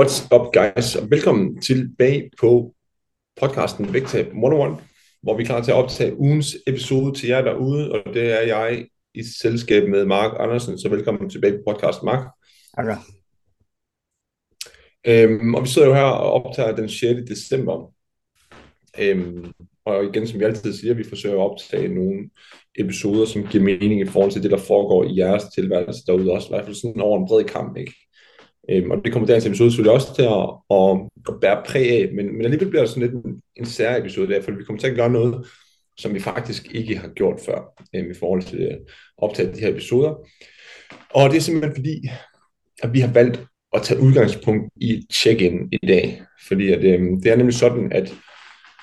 What's up guys, og velkommen tilbage på podcasten Vægtab 101, hvor vi er klar til at optage ugens episode til jer derude, og det er jeg i selskab med Mark Andersen, så velkommen tilbage på podcasten, Mark. Okay. Øhm, og vi sidder jo her og optager den 6. december, øhm, og igen, som vi altid siger, vi forsøger at optage nogle episoder, som giver mening i forhold til det, der foregår i jeres tilværelse derude også, i hvert fald sådan over en bred kamp, ikke? Øhm, og det kommer dagens episode selvfølgelig også til at, at, at bære præg af, men, men alligevel bliver det sådan lidt en, en sær episode der, for vi kommer til at gøre noget, som vi faktisk ikke har gjort før, øhm, i forhold til at optage de her episoder. Og det er simpelthen fordi, at vi har valgt at tage udgangspunkt i check-in i dag, fordi at, øhm, det er nemlig sådan, at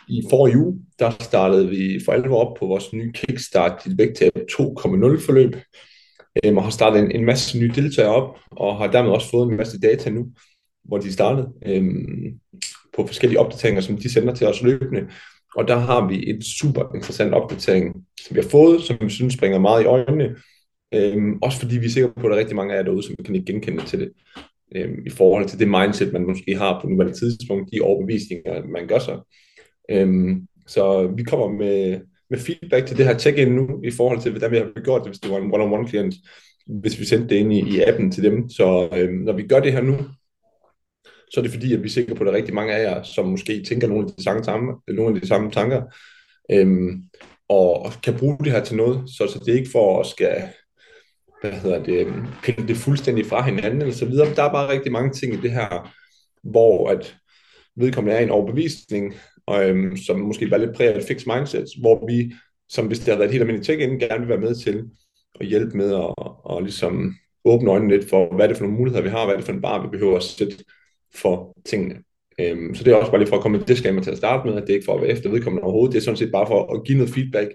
i forrige uge, der startede vi for alvor op på vores nye Kickstart til vægttab 2.0 forløb, øhm, og har startet en, en masse nye deltagere op, og har dermed også fået en masse data nu, hvor de startede øhm, på forskellige opdateringer, som de sender til os løbende. Og der har vi et super interessant opdatering, som vi har fået, som vi synes springer meget i øjnene. Øhm, også fordi vi er sikre på, at der er rigtig mange af jer derude, som kan ikke genkende til det. Øhm, I forhold til det mindset, man måske har på nuværende tidspunkt, de overbevisninger, man gør sig. Øhm, så vi kommer med, med feedback til det her check-in nu, i forhold til, hvordan vi har gjort det, hvis det var en one-on-one klient, hvis vi sendte det ind i, i appen til dem. Så øh, når vi gør det her nu, så er det fordi, at vi er sikre på, at der er rigtig mange af jer, som måske tænker nogle af de samme, samme, nogle af de samme tanker, øhm, og kan bruge det her til noget, så, så det er ikke for at skal hvad hedder det, øhm, pille det fuldstændig fra hinanden, eller så videre. Der er bare rigtig mange ting i det her, hvor at vedkommende er en overbevisning, og, øhm, som måske var lidt præget af et fixed mindset, hvor vi, som hvis det har været helt almindeligt check-in, gerne vil være med til at hjælpe med at, og ligesom åbne øjnene lidt for, hvad er det for nogle muligheder, vi har, hvad er det for en bar, vi behøver at sætte for tingene. Øhm, så det er også bare lige for at komme med disclaimer til at starte med, at det er ikke for at være efter vedkommende overhovedet, det er sådan set bare for at give noget feedback.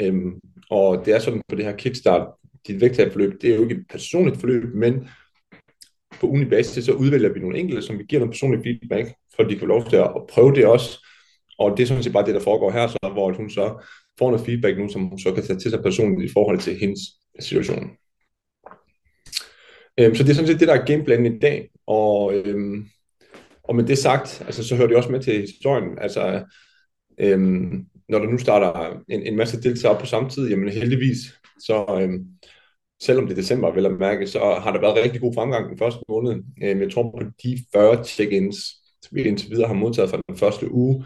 Øhm, og det er sådan på det her kickstart, dit vægttabforløb, det er jo ikke et personligt forløb, men på unibasis, så udvælger vi nogle enkelte, som vi giver noget personligt feedback, for at de kan få lov til at prøve det også. Og det er sådan set bare det, der foregår her, så, hvor hun så får noget feedback nu, som hun så kan tage til sig personligt i forhold til hendes situation. Øhm, så det er sådan set det, der er gameplanen i dag. Og, øhm, og med det sagt, altså, så hører det også med til historien. Altså, øhm, når der nu starter en, en masse deltagere på samme tid, jamen heldigvis, så øhm, selvom det er december, vil jeg mærke, så har der været rigtig god fremgang den første måned. Øhm, jeg tror på de 40 check-ins, vi indtil videre har modtaget fra den første uge,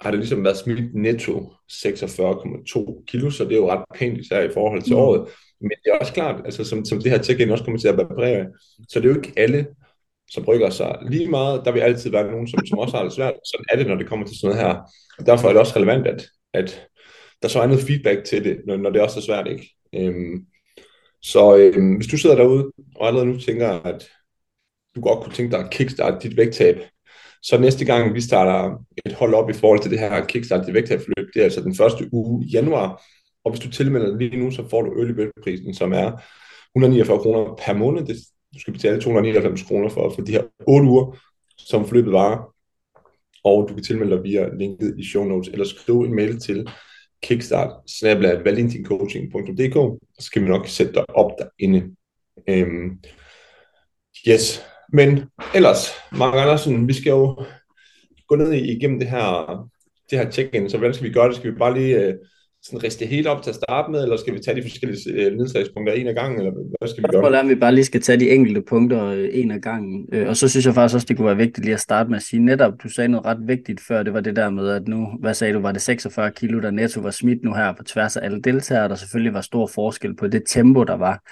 har det ligesom været smidt netto 46,2 kilo, så det er jo ret pænt især i forhold til mm. året. Men det er også klart, altså, som, som det her check-in også kommer til at vibrere, så det er jo ikke alle, som rykker sig lige meget. Der vil altid være nogen, som, som også har det svært. Sådan er det, når det kommer til sådan noget her. Og derfor er det også relevant, at, at der så er noget feedback til det, når, når det også er svært. ikke. Øhm, så øhm, hvis du sidder derude og allerede nu tænker, at du godt kunne tænke dig at kickstarte dit vægttab, så næste gang vi starter et hold op i forhold til det her kickstart dit vægttabforløb, det er altså den første uge i januar, og hvis du tilmelder lige nu, så får du early bird prisen, som er 149 kroner per måned. Det, du skal betale 299 kroner for, for de her 8 uger, som forløbet varer. Og du kan tilmelde dig via linket i show notes, eller skrive en mail til kickstart og så kan vi nok sætte dig op derinde. Øhm, yes, men ellers, Mark Andersen, vi skal jo gå ned igennem det her, det her check-in, så hvordan skal vi gøre det? Skal vi bare lige øh, sådan riste helt op til at starte med, eller skal vi tage de forskellige øh, nedslagspunkter en af gangen, eller hvad skal vi gøre? Jeg tror, at vi bare lige skal tage de enkelte punkter øh, en af gangen. Og så synes jeg faktisk også, det kunne være vigtigt lige at starte med at sige, netop, du sagde noget ret vigtigt før, det var det der med, at nu, hvad sagde du, var det 46 kilo, der netto var smidt nu her på tværs af alle deltagere, der selvfølgelig var stor forskel på det tempo, der var.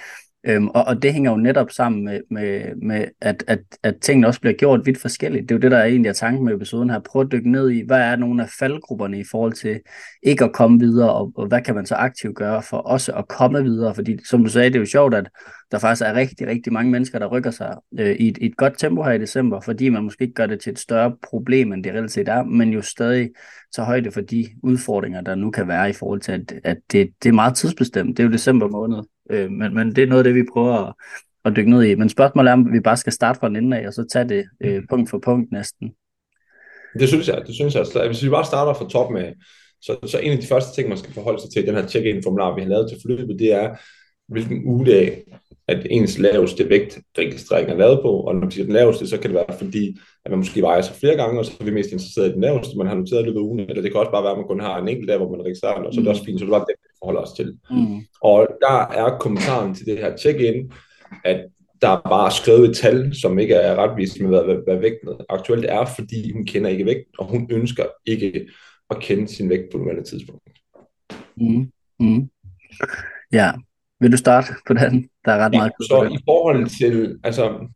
Øhm, og, og det hænger jo netop sammen med, med, med at, at, at tingene også bliver gjort vidt forskelligt. Det er jo det, der er egentlig er tanken med episoden her. Prøv at dykke ned i, hvad er nogle af faldgrupperne i forhold til ikke at komme videre, og, og hvad kan man så aktivt gøre for også at komme videre? Fordi som du sagde, det er jo sjovt, at der faktisk er rigtig, rigtig mange mennesker, der rykker sig øh, i, et, i et godt tempo her i december, fordi man måske ikke gør det til et større problem, end det reelt set er, men jo stadig tager højde for de udfordringer, der nu kan være i forhold til, at, at det, det er meget tidsbestemt. Det er jo december måned. Øh, men, men det er noget af det, vi prøver at, at dykke ned i. Men spørgsmålet er, om vi bare skal starte fra den ende af, og så tage det øh, punkt for punkt næsten. Det synes jeg, det synes jeg. Så hvis vi bare starter fra top med, så, så en af de første ting, man skal forholde sig til den her check-in-formular, vi har lavet til forløbet, det er, hvilken uge af, at ens laveste vægtregistrering er lavet på, og når man siger den laveste, så kan det være fordi, at man måske vejer sig flere gange, og så er vi mest interesseret i den laveste, man har noteret i løbet af ugen, eller det kan også bare være, at man kun har en enkelt dag, hvor man registrerer og så er det også fint, så det det, vi forholder os til. Mm. Og der er kommentaren til det her check-in, at der er bare skrevet et tal, som ikke er retvist med, hvad, hvad vægten aktuelt er, fordi hun kender ikke vægt, og hun ønsker ikke at kende sin vægt på nuværende tidspunkt. Mm. Mm. Ja, vil du starte på den? Der er ret ja, meget. Så i forhold til, altså,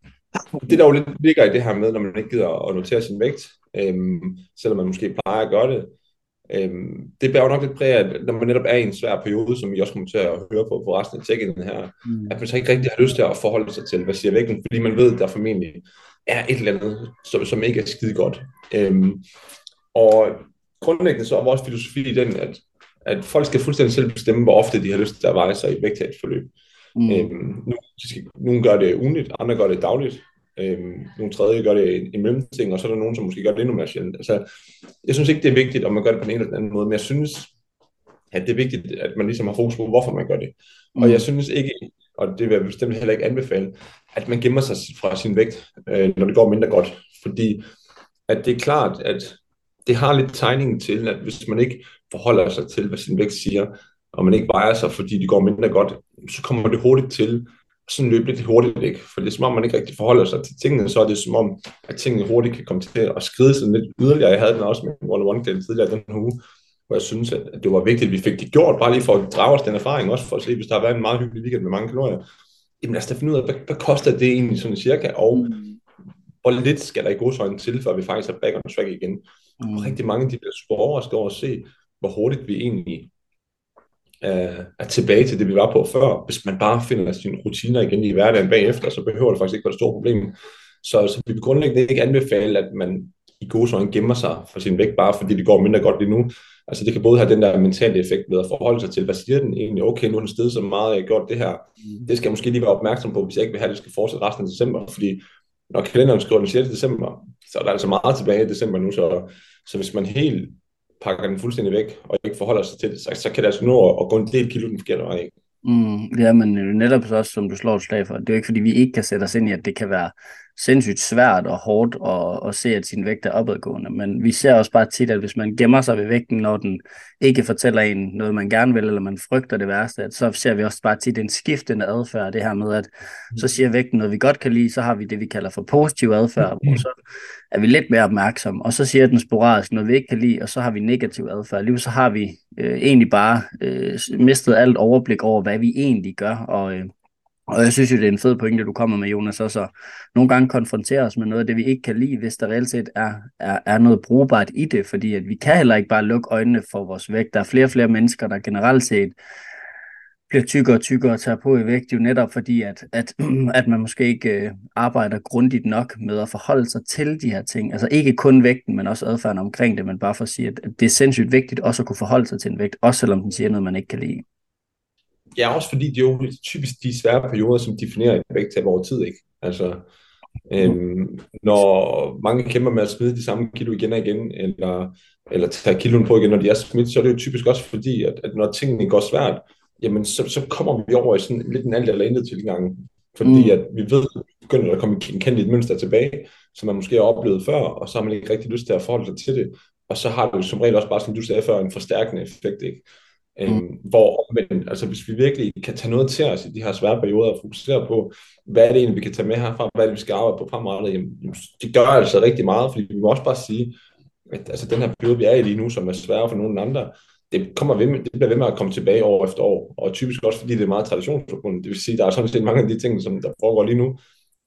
det der jo lidt ligger i det her med, når man ikke gider at notere sin vægt, øhm, selvom man måske plejer at gøre det, øhm, det bærer jo nok lidt præg af, når man netop er i en svær periode, som vi også kommer til at høre på på resten af check her, mm. at man så ikke rigtig har lyst til at forholde sig til, hvad siger vægten, fordi man ved, at der formentlig er et eller andet, som, som ikke er skide godt. Øhm, og grundlæggende så er vores filosofi den, at at folk skal fuldstændig selv bestemme, hvor ofte de har lyst til at veje sig i et vægttabsforløb. Mm. Øhm, nogle, nogle gør det ugenligt, andre gør det dagligt, øhm, nogle tredje gør det en, mellemting, og så er der nogen, som måske gør det endnu mere sjældent. Altså, jeg synes ikke, det er vigtigt, om man gør det på den ene eller den anden måde, men jeg synes, at det er vigtigt, at man ligesom har fokus på, hvorfor man gør det. Mm. Og jeg synes ikke, og det vil jeg bestemt heller ikke anbefale, at man gemmer sig fra sin vægt, øh, når det går mindre godt. Fordi at det er klart, at det har lidt tegningen til, at hvis man ikke forholder sig til, hvad sin vægt siger, og man ikke vejer sig, fordi det går mindre godt, så kommer det hurtigt til sådan løbe lidt hurtigt ikke. For det er som om, man ikke rigtig forholder sig til tingene, så er det som om, at tingene hurtigt kan komme til at skride sådan lidt yderligere. Jeg havde den også med one one tidligere den uge, hvor jeg synes, at det var vigtigt, at vi fik det gjort, bare lige for at drage os den erfaring, også for at se, hvis der har været en meget hyggelig weekend med mange kalorier. Jamen lad os da finde ud af, hvad, hvad koster det egentlig sådan cirka, og mm. hvor lidt skal der i godsøjne til, før vi faktisk er back on track igen. Mm. Og rigtig mange de bliver super overrasket over at se, hvor hurtigt vi egentlig øh, er tilbage til det, vi var på før. Hvis man bare finder sine rutiner igen i hverdagen bagefter, så behøver det faktisk ikke være et stort problem. Så, så vi vil grundlæggende ikke anbefale, at man i gode øjne gemmer sig for sin vægt, bare fordi det går mindre godt lige nu. Altså det kan både have den der mentale effekt med at forholde sig til, hvad siger den egentlig? Okay, nu er den stedet så meget, jeg har gjort det her. Det skal jeg måske lige være opmærksom på, hvis jeg ikke vil have, at det skal fortsætte resten af december, fordi når kalenderen skriver den 6. december, så er der altså meget tilbage i december nu, så, så hvis man helt pakker den fuldstændig væk, og ikke forholder sig til det, så, så kan det altså nå at, at gå en del kilo den forkerte vej. Ikke? Mm, ja, men netop også, som du slår et slag for, det er jo ikke, fordi vi ikke kan sætte os ind i, at det kan være sindssygt svært og hårdt at, at se, at sin vægt er opadgående. Men vi ser også bare tit, at hvis man gemmer sig ved vægten, når den ikke fortæller en noget, man gerne vil, eller man frygter det værste, at så ser vi også bare tit en skiftende adfærd. Det her med, at så siger vægten noget, vi godt kan lide, så har vi det, vi kalder for positiv adfærd, og så er vi lidt mere opmærksomme. Og så siger den sporadisk noget, vi ikke kan lide, og så har vi negativ adfærd. Lige så har vi øh, egentlig bare øh, mistet alt overblik over, hvad vi egentlig gør, og øh, og jeg synes jo, det er en fed pointe, du kommer med, Jonas, også at nogle gange konfrontere os med noget af det, vi ikke kan lide, hvis der reelt set er, er, er noget brugbart i det, fordi at vi kan heller ikke bare lukke øjnene for vores vægt. Der er flere og flere mennesker, der generelt set bliver tykkere og tykkere og tager på i vægt, jo netop fordi, at, at, at man måske ikke øh, arbejder grundigt nok med at forholde sig til de her ting. Altså ikke kun vægten, men også adfærden omkring det, men bare for at sige, at det er sindssygt vigtigt også at kunne forholde sig til en vægt, også selvom den siger noget, man ikke kan lide. Ja, også fordi det er jo typisk de svære perioder, som definerer et vægttab over tid, ikke? Altså, øhm, når mange kæmper med at smide de samme kilo igen og igen, eller, eller tage kiloen på igen, når de er smidt, så er det jo typisk også fordi, at, at når tingene går svært, jamen så, så kommer vi over i sådan lidt en alt eller intet tilgang. Fordi mm. at vi ved, at begynder at komme en kendt mønster tilbage, som man måske har oplevet før, og så har man ikke rigtig lyst til at forholde sig til det. Og så har det jo som regel også bare, som du sagde før, en forstærkende effekt. Ikke? Mm. Øhm, hvor men, altså, hvis vi virkelig kan tage noget til os i de her svære perioder og fokusere på, hvad er det egentlig, vi kan tage med herfra, hvad er det, vi skal arbejde på fremadrettet, jamen, det gør altså rigtig meget, fordi vi må også bare sige, at altså, den her periode, vi er i lige nu, som er svær for nogle andre, det, kommer ved, det bliver ved med at komme tilbage år efter år, og typisk også fordi det er meget traditionsforbundet. Det vil sige, der er sådan set mange af de ting, som der foregår lige nu,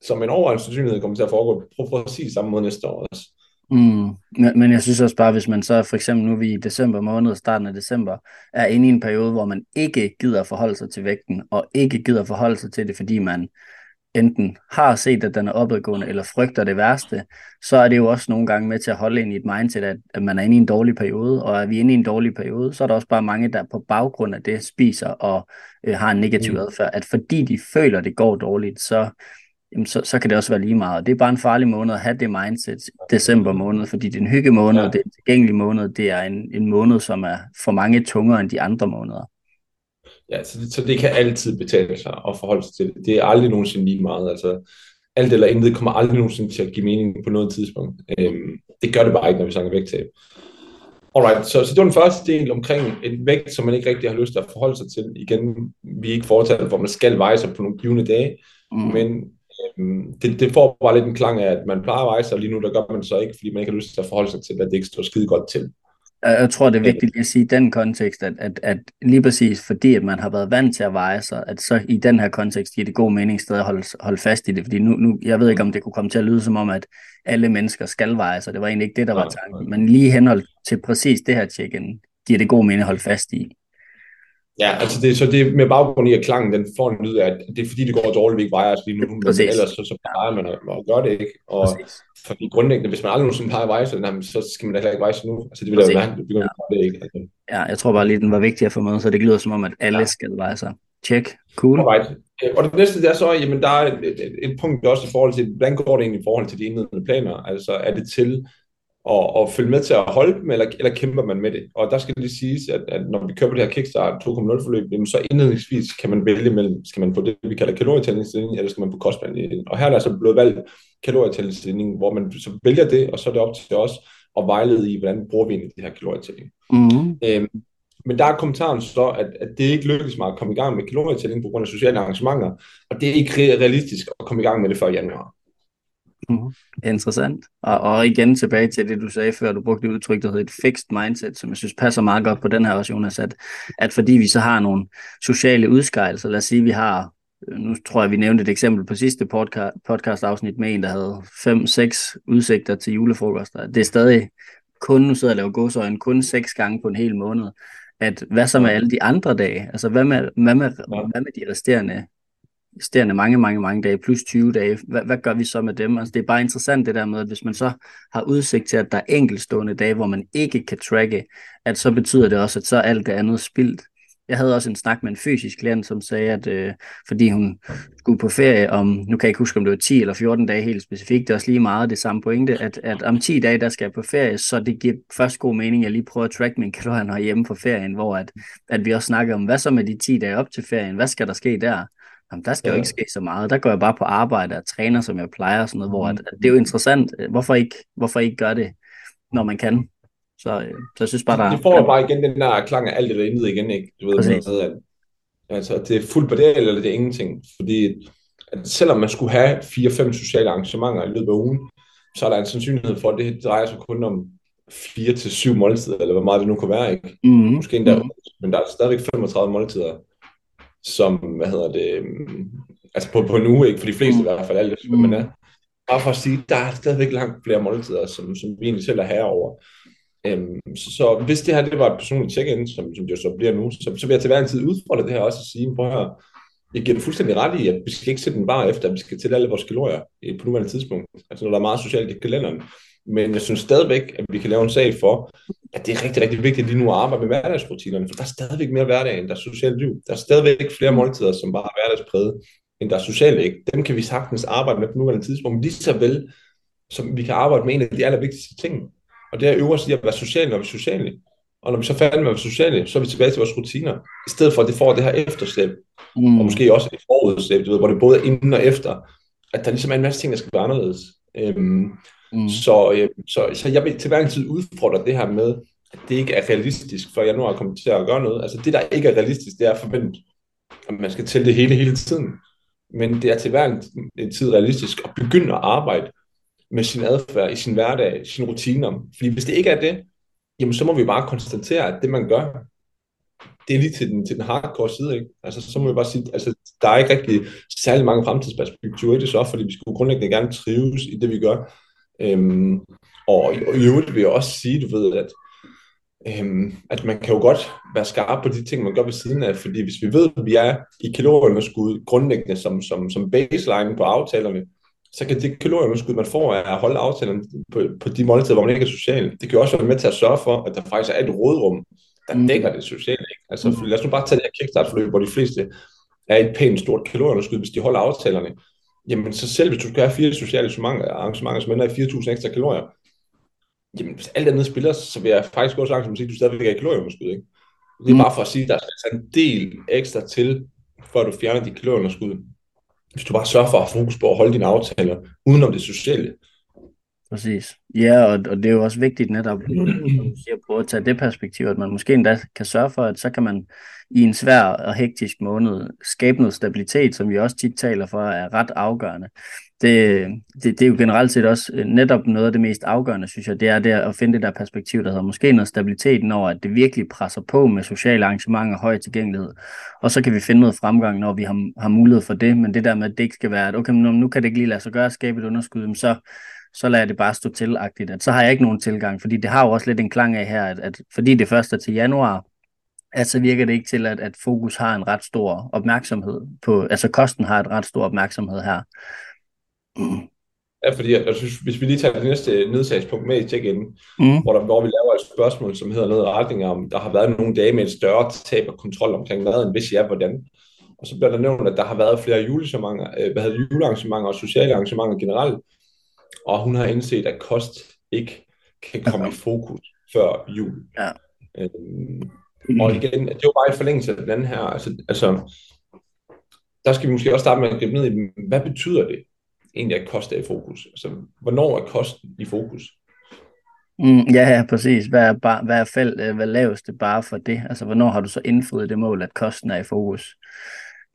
som en overvejende sandsynlighed kommer til at foregå på præcis samme måde næste år også. Mm. Men jeg synes også bare, hvis man så for eksempel nu vi i december måned, starten af december, er inde i en periode, hvor man ikke gider forholde sig til vægten, og ikke gider forholde sig til det, fordi man enten har set, at den er opadgående, eller frygter det værste, så er det jo også nogle gange med til at holde ind i et mindset, at, at man er inde i en dårlig periode, og er vi inde i en dårlig periode, så er der også bare mange, der på baggrund af det spiser og øh, har en negativ mm. adfærd, at fordi de føler, at det går dårligt, så, jamen, så, så kan det også være lige meget. Det er bare en farlig måned at have det mindset, december måned, fordi det er en hygge måned, ja. det er en tilgængelig måned, det er en, en måned, som er for mange tungere end de andre måneder. Ja, så det, så det kan altid betale sig at forholde sig til det. Det er aldrig nogensinde lige meget. Altså, alt eller intet kommer aldrig nogensinde til at give mening på noget tidspunkt. Øhm, det gør det bare ikke, når vi snakker vægttab. Alright, så, så det var den første del omkring et vægt, som man ikke rigtig har lyst til at forholde sig til. Igen, vi er ikke fortalt, hvor man skal veje sig på nogle givende dage, mm. men det, det får bare lidt en klang af, at man plejer at sig, og lige nu der gør man så ikke, fordi man ikke har lyst til at forholde sig til, at det ikke står skide godt til. Jeg tror, det er vigtigt at sige i den kontekst, at, at, at lige præcis fordi, at man har været vant til at veje sig, at så i den her kontekst giver det god mening stadig at holde, holde fast i det. Fordi nu, nu, jeg ved ikke, om det kunne komme til at lyde som om, at alle mennesker skal veje sig. Det var egentlig ikke det, der var tanken. Men lige henhold til præcis det her check-in, giver det god mening at holde fast i. Ja, altså det, så det med baggrund i, at klangen den får en lyd af, at det er fordi, det går dårligt, vi ikke vejer os lige nu, men ellers så, så plejer man at, at gøre det ikke. Og Præcis. fordi grundlæggende, hvis man aldrig nogensinde plejer at veje sig, så skal man da heller ikke veje sig nu. Altså det vil da være mærkeligt, at ja. det ikke. Altså. Ja, jeg tror bare lige, den var vigtig at få med, så det lyder som om, at alle ja. skal veje sig. Check. Cool. Alright. Og det næste det er så, jamen der er et, et, et punkt også i forhold til, hvordan går det egentlig i forhold til de indledende planer? Altså er det til og, og følge med til at holde dem, eller, eller kæmper man med det? Og der skal lige siges, at, at når vi køber det her Kickstart 2.0 forløb, så indledningsvis kan man vælge mellem, skal man på det, vi kalder kalorietællingsstilling, eller skal man på kostplan? Og her er der altså blevet valgt kalorietællingsstilling, hvor man så vælger det, og så er det op til os at vejlede i, hvordan bruger vi egentlig det her kalorietælling. Mm. Øhm, men der er kommentaren så, at, at det ikke lykkes mig at komme i gang med kalorietælling på grund af sociale arrangementer, og det er ikke realistisk at komme i gang med det før januar. Mm. Interessant. Og, og igen tilbage til det, du sagde før, du brugte udtryk, der hedder et fixed mindset, som jeg synes passer meget godt på den her også, Jonas, at, at fordi vi så har nogle sociale udskejelser, lad os sige, vi har, nu tror jeg, vi nævnte et eksempel på sidste podcast, podcast afsnit med en, der havde fem, seks udsigter til julefrokoster. Det er stadig kun, nu sidder jeg og laver godsøjne, kun seks gange på en hel måned. At hvad så med alle de andre dage? Altså hvad med, hvad med, hvad med de resterende resterende mange, mange, mange dage, plus 20 dage, hvad, hvad gør vi så med dem? Altså, det er bare interessant det der med, at hvis man så har udsigt til, at der er enkeltstående dage, hvor man ikke kan tracke, at så betyder det også, at så er alt det andet spildt. Jeg havde også en snak med en fysisk klient, som sagde, at øh, fordi hun skulle på ferie om, nu kan jeg ikke huske, om det var 10 eller 14 dage helt specifikt, det er også lige meget det samme pointe, at, at om 10 dage, der skal jeg på ferie, så det giver først god mening, at jeg lige prøver at track min kalorier hjemme på ferien, hvor at, at vi også snakker om, hvad så med de 10 dage op til ferien, hvad skal der ske der? Jamen, der skal ja. jo ikke ske så meget. Der går jeg bare på arbejde og træner, som jeg plejer, og sådan noget, hvor at, at det er jo interessant. Hvorfor ikke, hvorfor ikke gøre det, når man kan? Så, øh, så jeg synes bare, der Det får jo bare igen den der klang af alt det der intet igen, ikke? Du ved, med, at, altså, det er fuldt på det, eller det er ingenting. Fordi at selvom man skulle have 4-5 sociale arrangementer i løbet af ugen, så er der en sandsynlighed for, at det drejer sig kun om 4 til syv måltider, eller hvor meget det nu kan være, ikke? Mm-hmm. Måske endda, mm-hmm. men der er stadigvæk 35 måltider som, hvad hedder det, øhm, altså på, på en uge, ikke for de fleste mm. i hvert fald, alt det, mm. men er, bare for at sige, der er stadigvæk langt flere måltider, som, som vi egentlig selv er herre over. Øhm, så, så, hvis det her det var et personligt check-in, som, som det jo så bliver nu, så, så vil jeg til hver en tid udfordre det her også og sige, prøv her, jeg giver det fuldstændig ret i, at vi skal ikke sætte den bare efter, at vi skal til alle vores kalorier på nuværende tidspunkt. Altså når der er meget socialt i kalenderen. Men jeg synes stadigvæk, at vi kan lave en sag for, at det er rigtig, rigtig vigtigt lige nu at arbejde med hverdagsrutinerne, for der er stadigvæk mere hverdag, end der er socialt liv. Der er stadigvæk flere mm. måltider, som bare er hverdagspræget, end der er socialt ikke. Dem kan vi sagtens arbejde med på nuværende tidspunkt, lige så vel, som vi kan arbejde med en af de allervigtigste ting. Og det er øverst i at være social, når vi er sociale. Og når vi så er færdige med at være sociale, så er vi tilbage til vores rutiner. I stedet for, at det får det her efterslæb, mm. og måske også et forudslæb, du ved, hvor det både er inden og efter, at der ligesom er en masse ting, der skal være anderledes. Øhm, Mm. Så, øh, så, så jeg vil til hver en tid udfordre det her med, at det ikke er realistisk for januar at komme til at gøre noget. Altså det, der ikke er realistisk, det er forventet, at man skal tælle det hele hele tiden. Men det er til hver en tid realistisk at begynde at arbejde med sin adfærd, i sin hverdag, sine rutiner. Fordi hvis det ikke er det, jamen så må vi bare konstatere, at det man gør, det er lige til den, til den hardcore side, ikke? Altså, så må vi bare sige, altså, der er ikke rigtig særlig mange fremtidsperspektiver i det så, fordi vi skulle grundlæggende gerne trives i det, vi gør. Øhm, og, og i øvrigt vil jeg også sige, du ved, at, øhm, at man kan jo godt være skarp på de ting, man gør ved siden af, fordi hvis vi ved, at vi er i kalorieunderskud grundlæggende som, som, som baseline på aftalerne, så kan det kalorieunderskud, man får af at holde aftalerne på, på de måltider, hvor man ikke er social, det kan jo også være med til at sørge for, at der faktisk er et rådrum, der mm. dækker det sociale. Ikke? Altså, mm. lad os nu bare tage det her kickstart-forløb, hvor de fleste er et pænt stort kalorieunderskud, hvis de holder aftalerne. Jamen, så selv hvis du skal have fire sociale arrangementer, som ender i 4.000 ekstra kalorier, jamen, hvis alt andet spiller, så vil jeg faktisk gå så langt som at sige, at du stadigvæk er i kalorieunderskud. Ikke? Det er mm. bare for at sige, at der skal en del ekstra til, for at du fjerner de kalorieunderskud. Hvis du bare sørger for at have fokus på at holde dine aftaler, udenom det sociale. Præcis. Ja, og, og det er jo også vigtigt netop, som du siger, på at tage det perspektiv, at man måske endda kan sørge for, at så kan man i en svær og hektisk måned skabe noget stabilitet, som vi også tit taler for, er ret afgørende. Det, det, det er jo generelt set også øh, netop noget af det mest afgørende, synes jeg, det er det at finde det der perspektiv, der hedder måske noget stabilitet, når at det virkelig presser på med sociale arrangementer og høj tilgængelighed. Og så kan vi finde noget fremgang, når vi har, har mulighed for det, men det der med, at det ikke skal være, at okay, nu, nu kan det ikke lige lade sig gøre at skabe et underskud, så så lader jeg det bare stå til at så har jeg ikke nogen tilgang, fordi det har jo også lidt en klang af her, at, at fordi det først er til januar, at så virker det ikke til, at, at fokus har en ret stor opmærksomhed på, altså kosten har et ret stor opmærksomhed her. Mm. Ja, fordi jeg, jeg synes, hvis vi lige tager det næste nedsagspunkt med i check-in, mm. hvor, der, hvor vi laver et spørgsmål, som hedder noget i retning om, der har været nogle dage med et større tab af kontrol omkring maden, hvis ja, hvordan. Og så bliver der nævnt, at der har været flere julearrangementer, øh, hvad hedder julearrangementer og sociale arrangementer generelt, og hun har indset, at kost ikke kan komme i fokus før jul. Ja. Øhm, og igen, det er jo bare i forlængelse af den anden her, altså, altså der skal vi måske også starte med at gribe ned i, hvad betyder det egentlig, at kost er i fokus? Altså, hvornår er kosten i fokus? Mm, ja, ja, præcis. Hvad er, bar, hvad er felt, øh, hvad laveste bare for det? Altså, hvornår har du så indfriet det mål, at kosten er i fokus?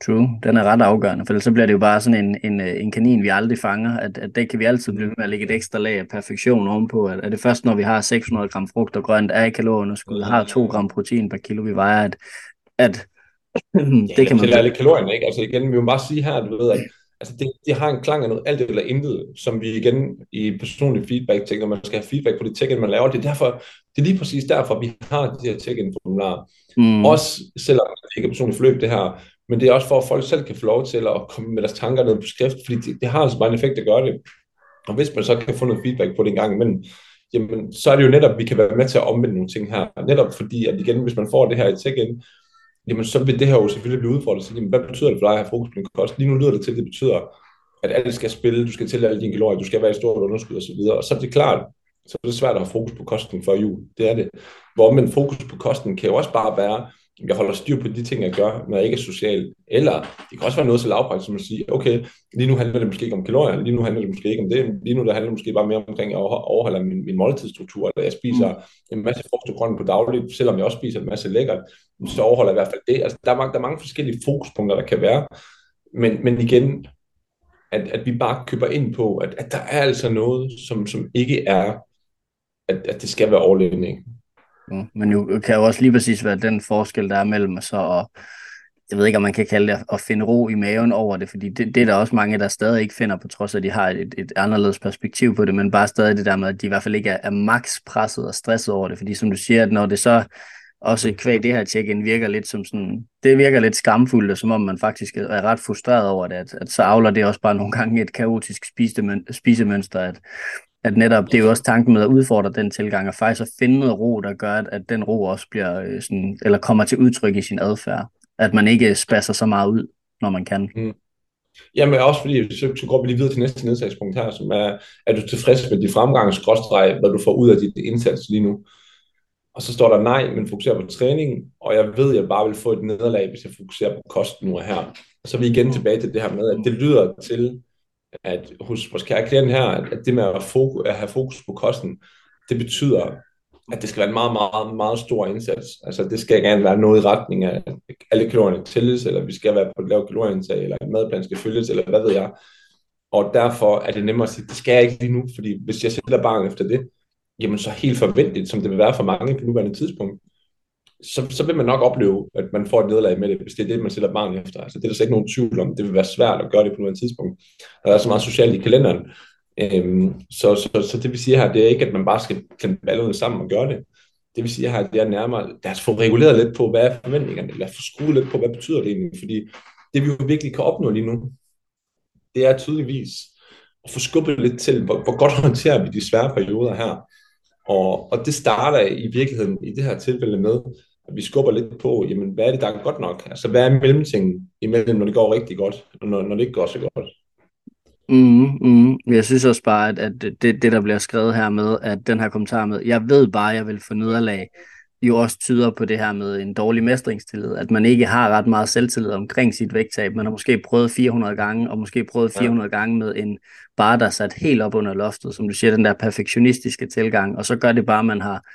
True, den er ret afgørende, for så bliver det jo bare sådan en, en, en kanin, vi aldrig fanger, at, at det kan vi altid blive med at lægge et ekstra lag af perfektion ovenpå, at, at det først, når vi har 600 gram frugt og grønt, er i kalorieunderskud, har 2 gram protein per kilo, vi vejer, at, at det ja, kan man... Det er alle kalorierne, ikke? Altså igen, vi må bare sige her, du ved, at altså det, det har en klang af noget alt eller intet, som vi igen i personlig feedback tænker, man skal have feedback på det check man laver. Det er, derfor, det er lige præcis derfor, vi har de her check-in formularer. Mm. Også selvom det ikke er personligt forløb det her, men det er også for, at folk selv kan få lov til at komme med deres tanker ned på skrift, fordi det, det har altså bare en effekt at gøre det. Og hvis man så kan få noget feedback på det en gang imellem, jamen, så er det jo netop, at vi kan være med til at omvende nogle ting her. Netop fordi, at igen, hvis man får det her i check-in, jamen så vil det her jo selvfølgelig blive udfordret. Så, jamen, hvad betyder det for dig at have fokus på din kost? Lige nu lyder det til, at det betyder, at alt skal spille, du skal til alle dine kalorier, du skal være i stort underskud osv. Og, og så er det klart, så er det svært at have fokus på kosten før jul. Det er det. Hvor men fokus på kosten kan jo også bare være, jeg holder styr på de ting, jeg gør, når jeg ikke er social. Eller det kan også være noget så lavpraktisk, som at sige, okay, lige nu handler det måske ikke om kalorier, lige nu handler det måske ikke om det, lige nu der handler det måske bare mere omkring at overholde min, min måltidsstruktur, eller jeg spiser mm. en masse frugt og grønt på dagligt, selvom jeg også spiser en masse lækkert, så overholder jeg i hvert fald det. Altså, der, er mange, der er mange forskellige fokuspunkter, der kan være, men, men igen, at, at vi bare køber ind på, at, at der er altså noget, som, som ikke er, at, at det skal være all nu. Men jo kan jo også lige præcis være den forskel, der er mellem så og jeg ved ikke, om man kan kalde det at finde ro i maven over det, fordi det, det er der også mange, der stadig ikke finder, på trods af, at de har et, et anderledes perspektiv på det, men bare stadig det der med, at de i hvert fald ikke er, er max presset og stresset over det, fordi som du siger, at når det så også kvæg det her check-in virker lidt som sådan, det virker lidt skamfuldt, og som om man faktisk er ret frustreret over det, at, at så avler det også bare nogle gange et kaotisk spisemønster, at, at netop, det er jo også tanken med at udfordre den tilgang, og faktisk at finde noget ro, der gør, at, at den ro også bliver øh, sådan, eller kommer til udtryk i sin adfærd. At man ikke spasser så meget ud, når man kan. Mm. Jamen også fordi, så, så går vi lige videre til næste nedsagspunkt her, som er, er du tilfreds med de fremgangsgråstreg, hvad du får ud af dit indsats lige nu? Og så står der nej, men fokuserer på træning, og jeg ved, at jeg bare vil få et nederlag, hvis jeg fokuserer på kosten nu og her. Og så er vi igen tilbage til det her med, at det lyder til, at hos vores kære klient her, at det med at, fokus, at have fokus på kosten, det betyder, at det skal være en meget, meget, meget stor indsats. Altså det skal gerne være noget i retning af, at alle kalorierne tælles, eller vi skal være på et lavt kalorieindtag, eller en madplan skal følges, eller hvad ved jeg. Og derfor er det nemmere at sige, det skal jeg ikke lige nu, fordi hvis jeg sætter barn efter det, jamen så helt forventeligt, som det vil være for mange på nuværende tidspunkt, så, så vil man nok opleve, at man får et nederlag med det, hvis det er det, man sætter barn efter. Altså, det er der slet ikke nogen tvivl om. Det vil være svært at gøre det på noget tidspunkt. Der er så meget socialt i kalenderen. Øhm, så, så, så, det vil sige her, det er ikke, at man bare skal klemme ballerne sammen og gøre det. Det vil sige her, det er nærmere, lad os få reguleret lidt på, hvad er forventningerne, lad os få skruet lidt på, hvad betyder det egentlig, fordi det vi jo virkelig kan opnå lige nu, det er tydeligvis at få skubbet lidt til, hvor, hvor godt håndterer vi de svære perioder her. Og, og det starter i virkeligheden i det her tilfælde med, at vi skubber lidt på, jamen hvad er det, der er godt nok? Altså hvad er mellemtingen imellem, når det går rigtig godt, og når, når det ikke går så godt? Mm, mm. Jeg synes også bare, at, at det, det, der bliver skrevet her med, at den her kommentar med, jeg ved bare, at jeg vil få nederlag, jo også tyder på det her med en dårlig mestringstillid, at man ikke har ret meget selvtillid omkring sit vægttab. Man har måske prøvet 400 gange, og måske prøvet 400 ja. gange med en bar, der er sat helt op under loftet, som du siger, den der perfektionistiske tilgang, og så gør det bare, at man har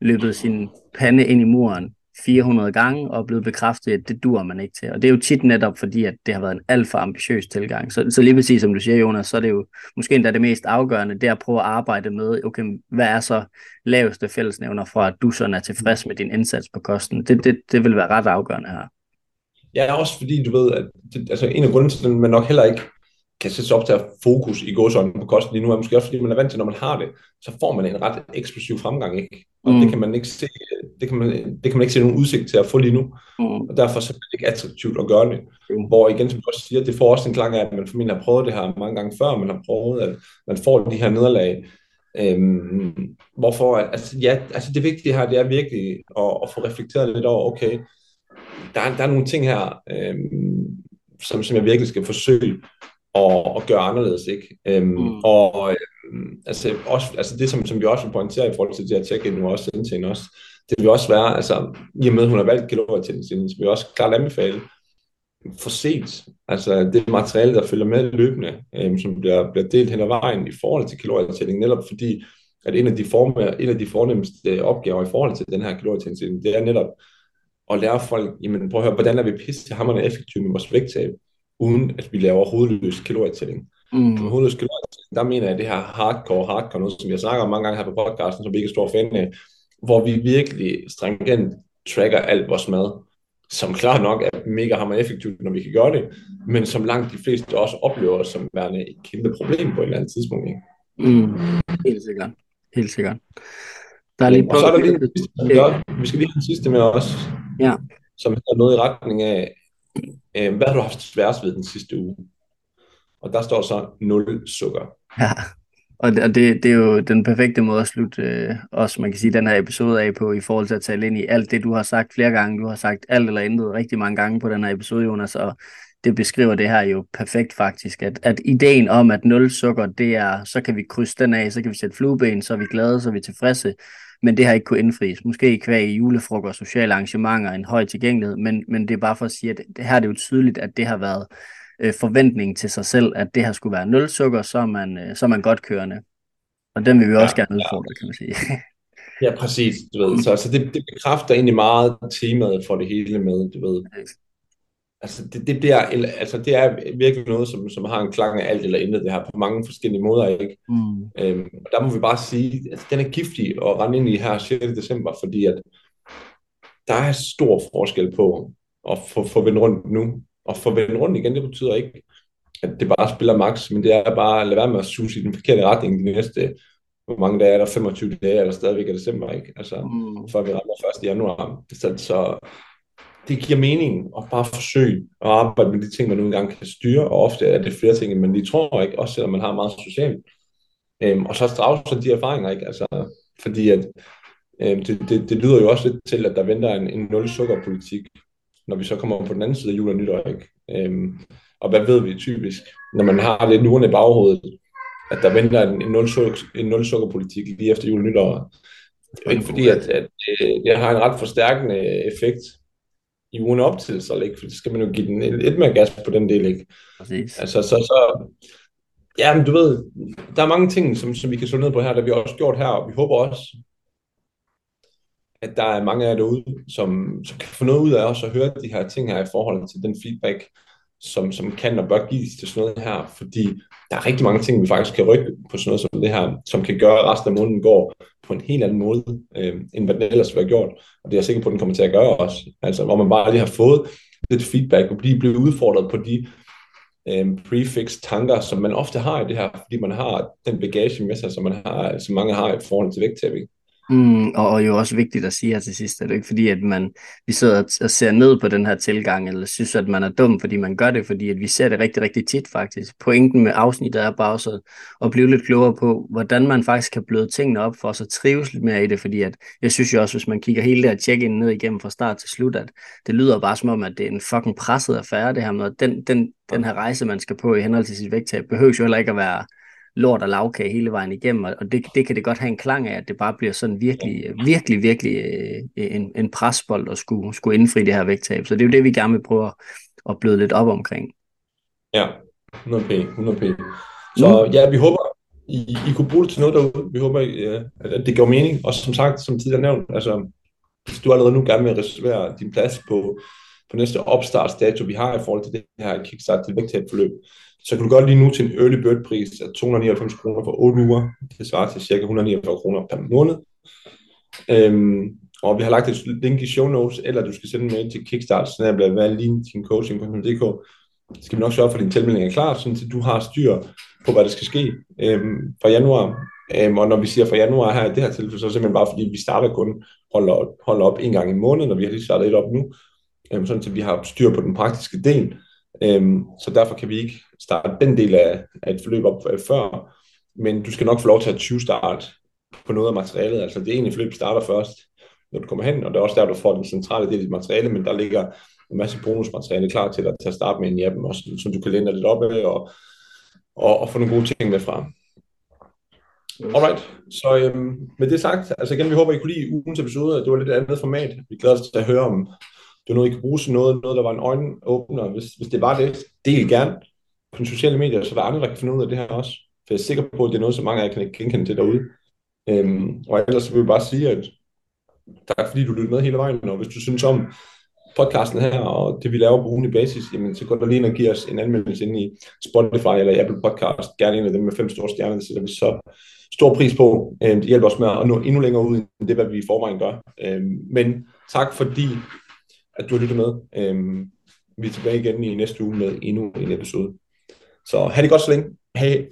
løbet sin pande ind i muren 400 gange og blevet bekræftet, at det dur man ikke til. Og det er jo tit netop fordi, at det har været en alt for ambitiøs tilgang. Så, så lige præcis som du siger, Jonas, så er det jo måske endda det mest afgørende, det er at prøve at arbejde med, okay, hvad er så laveste fællesnævner for, at du sådan er tilfreds med din indsats på kosten. Det, det, det vil være ret afgørende her. Ja, også fordi du ved, at det, altså en af grunden til, at man nok heller ikke kan sætte sig op til at fokus i gåsøjne på kosten lige nu, er måske også fordi man er vant til, når man har det, så får man en ret eksplosiv fremgang, ikke? Og mm. det kan man ikke se, det kan man, det kan man ikke se nogen udsigt til at få lige nu. Mm. Og derfor så er det ikke attraktivt at gøre det. Mm. Hvor igen, som du også siger, det får også en klang af, at man formentlig har prøvet det her mange gange før, man har prøvet, at man får de her nederlag. Øhm, hvorfor, altså, ja, altså det vigtige her, det er virkelig at, at få reflekteret lidt over, okay, der er, der er nogle ting her, øhm, som, som jeg virkelig skal forsøge at, at gøre anderledes, ikke? Øhm, mm. Og øhm, altså, også, altså det, som, som vi også vil pointere i forhold til det her tech nu også til også, det vil også være, altså i og med, at hun har valgt kalorietændingen, så vil jeg også klart anbefale, for sent, altså det materiale, der følger med løbende, øhm, som bliver, bliver delt hen ad vejen i forhold til kalorietælling, netop fordi, at en af de, form, en af de fornemmeste opgaver i forhold til den her kalorietælling, det er netop at lære folk, jamen prøv at høre, hvordan er vi pisse hammerne effektive med vores vægttab, uden at vi laver hovedløs kalorietælling. Mm. Med hovedløs kalorietælling, der mener jeg, at det her hardcore, hardcore, noget, som jeg snakker om mange gange her på podcasten, som vi ikke er stor fan af, hvor vi virkelig stringent tracker alt vores mad, som klart nok er mega hammer effektivt, når vi kan gøre det, men som langt de fleste også oplever som værende et kæmpe problem på et eller andet tidspunkt. Ikke? Mm, helt sikkert. Helt sikkert. Der er lige og så er der lige, vi, vi skal lige have den sidste med os, ja. som er noget i retning af, øh, hvad har du haft sværest ved den sidste uge? Og der står så 0 sukker. Ja, og det, det, det er jo den perfekte måde at slutte øh, også, man kan sige, den her episode af på, i forhold til at tale ind i alt det, du har sagt flere gange. Du har sagt alt eller intet rigtig mange gange på den her episode, Jonas, og det beskriver det her jo perfekt faktisk, at, at ideen om, at nul sukker, det er, så kan vi krydse den af, så kan vi sætte flueben, så er vi glade, så er vi tilfredse, men det har ikke kunne indfries. Måske i kvæg i julefrokost, sociale arrangementer, en høj tilgængelighed, men, men det er bare for at sige, at det, her er det jo tydeligt, at det har været øh, forventning til sig selv, at det her skulle være nul sukker, så er man, øh, så er man godt kørende. Og den vil vi også ja, gerne udfordre, ja. kan man sige. ja, præcis. Du ved. Så, så det, det bekræfter egentlig meget temaet for det hele med, du ved. Altså det, det, bliver, altså det er virkelig noget, som, som har en klang af alt eller intet, det her på mange forskellige måder, ikke? Mm. Øhm, og der må vi bare sige, at altså, den er giftig at rende ind i her 6. december, fordi at der er stor forskel på at få, få vendt rundt nu, og få vendt rundt igen, det betyder ikke, at det bare spiller max, men det er bare at lade være med at suge i den forkerte retning de næste, hvor mange dage er der, 25 dage, eller stadigvæk er december, ikke? Altså, mm. før vi rammer 1. januar. Så, så det giver mening at bare forsøge at arbejde med de ting, man nu engang kan styre, og ofte er det flere ting, men de tror ikke, også selvom man har meget socialt. Øhm, og så straffe så de erfaringer, ikke? Altså, fordi at, øhm, det, det, det, lyder jo også lidt til, at der venter en, en nul sukkerpolitik, når vi så kommer på den anden side af jul og nytår, ikke? Øhm, og hvad ved vi typisk, når man har lidt nuerne i baghovedet, at der venter en, en, nul, en nul sukkerpolitik lige efter jul og nytår. Det er ikke fordi, at, at øh, det har en ret forstærkende effekt i ugen op til, så ikke? for det skal man jo give den lidt mere gas på den del, ikke? Præcis. Altså, så, så, ja, men du ved, der er mange ting, som, som vi kan slå ned på her, der vi har også gjort her, og vi håber også, at der er mange af jer derude, som, som kan få noget ud af os at høre de her ting her i forhold til den feedback, som, som kan og bør gives til sådan noget her, fordi der er rigtig mange ting, vi faktisk kan rykke på sådan noget som det her, som kan gøre, at resten af måneden går på en helt anden måde, øh, end hvad den ellers ville have gjort. Og det er jeg sikker på, at den kommer til at gøre også. Altså, hvor man bare lige har fået lidt feedback og blive, blive udfordret på de øh, prefix tanker, som man ofte har i det her, fordi man har den bagage med sig, som, man har, som mange har i forhold til vægttabing. Mm, og, og jo også vigtigt at sige her til sidst, at det ikke fordi, at man, vi sidder og ser ned på den her tilgang, eller synes, at man er dum, fordi man gør det, fordi at vi ser det rigtig, rigtig tit faktisk. Pointen med afsnittet er bare også at blive lidt klogere på, hvordan man faktisk kan bløde tingene op for os at trives lidt mere i det, fordi at jeg synes jo også, hvis man kigger hele det her check-in ned igennem fra start til slut, at det lyder bare som om, at det er en fucking presset affære, det her med, den, den, den her rejse, man skal på i henhold til sit vægttab, behøver jo heller ikke at være lort og lavkage hele vejen igennem, og det, det kan det godt have en klang af, at det bare bliver sådan virkelig, virkelig, virkelig øh, en, en presbold at skulle, skulle indfri det her vægttab. Så det er jo det, vi gerne vil prøve at bløde lidt op omkring. Ja, 100p, 100p. Så mm. ja, vi håber, I, I kunne bruge det til noget derude. Vi håber, ja, at det giver mening. Og som sagt, som tidligere nævnt, altså, hvis du allerede nu gerne vil reservere din plads på, på næste opstartsdato, vi har i forhold til det her kickstart til vægttabforløb, så kan du godt lige nu til en early bird pris af 299 kroner for 8 uger. Det svarer til ca. 149 kroner per måned. Øhm, og vi har lagt et link i show notes, eller du skal sende en mail til kickstart, så der bliver valgt lige din coaching.dk. Skal vi nok sørge for, at din tilmelding er klar, så du har styr på, hvad der skal ske øhm, fra januar. Øhm, og når vi siger fra januar her i det her tilfælde, så er det simpelthen bare fordi, vi starter kun holder, holder op en gang i måneden, og vi har lige startet et op nu, øhm, sådan at vi har styr på den praktiske del. Øhm, så derfor kan vi ikke starte den del af, af et forløb op før, men du skal nok få lov til at 20 start på noget af materialet. Altså det ene forløb starter først, når du kommer hen, og det er også der, du får den centrale del af dit materiale, men der ligger en masse bonusmateriale klar til dig til at starte med en af dem, også, som du kan læne lidt op af og, og, og få nogle gode ting med fra. Alright, så øhm, med det sagt, altså igen, vi håber, I kunne lide ugens episode, det var lidt andet format. Vi glæder os til at høre om, det var noget, I kunne bruge til noget, noget der var en øjenåbner. Hvis, hvis det var det, del gerne på de sociale medier, så der er andre, der kan finde ud af det her også. For jeg er sikker på, at det er noget, som mange af jer kan genkende til derude. Øhm, og ellers vil jeg bare sige, at tak fordi du lyttede med hele vejen, og hvis du synes om podcasten her, og det vi laver på ugenlig basis, jamen, så gå der lige ind og giv os en anmeldelse ind i Spotify eller Apple Podcast. Gerne en af dem med fem store stjerner, det sætter vi så stor pris på. Øhm, det hjælper os med at nå endnu længere ud, end det, hvad vi i forvejen gør. Øhm, men tak fordi at du har lyttet med. Øhm, vi er tilbage igen i næste uge med endnu en episode. Så have det godt så længe. Hej.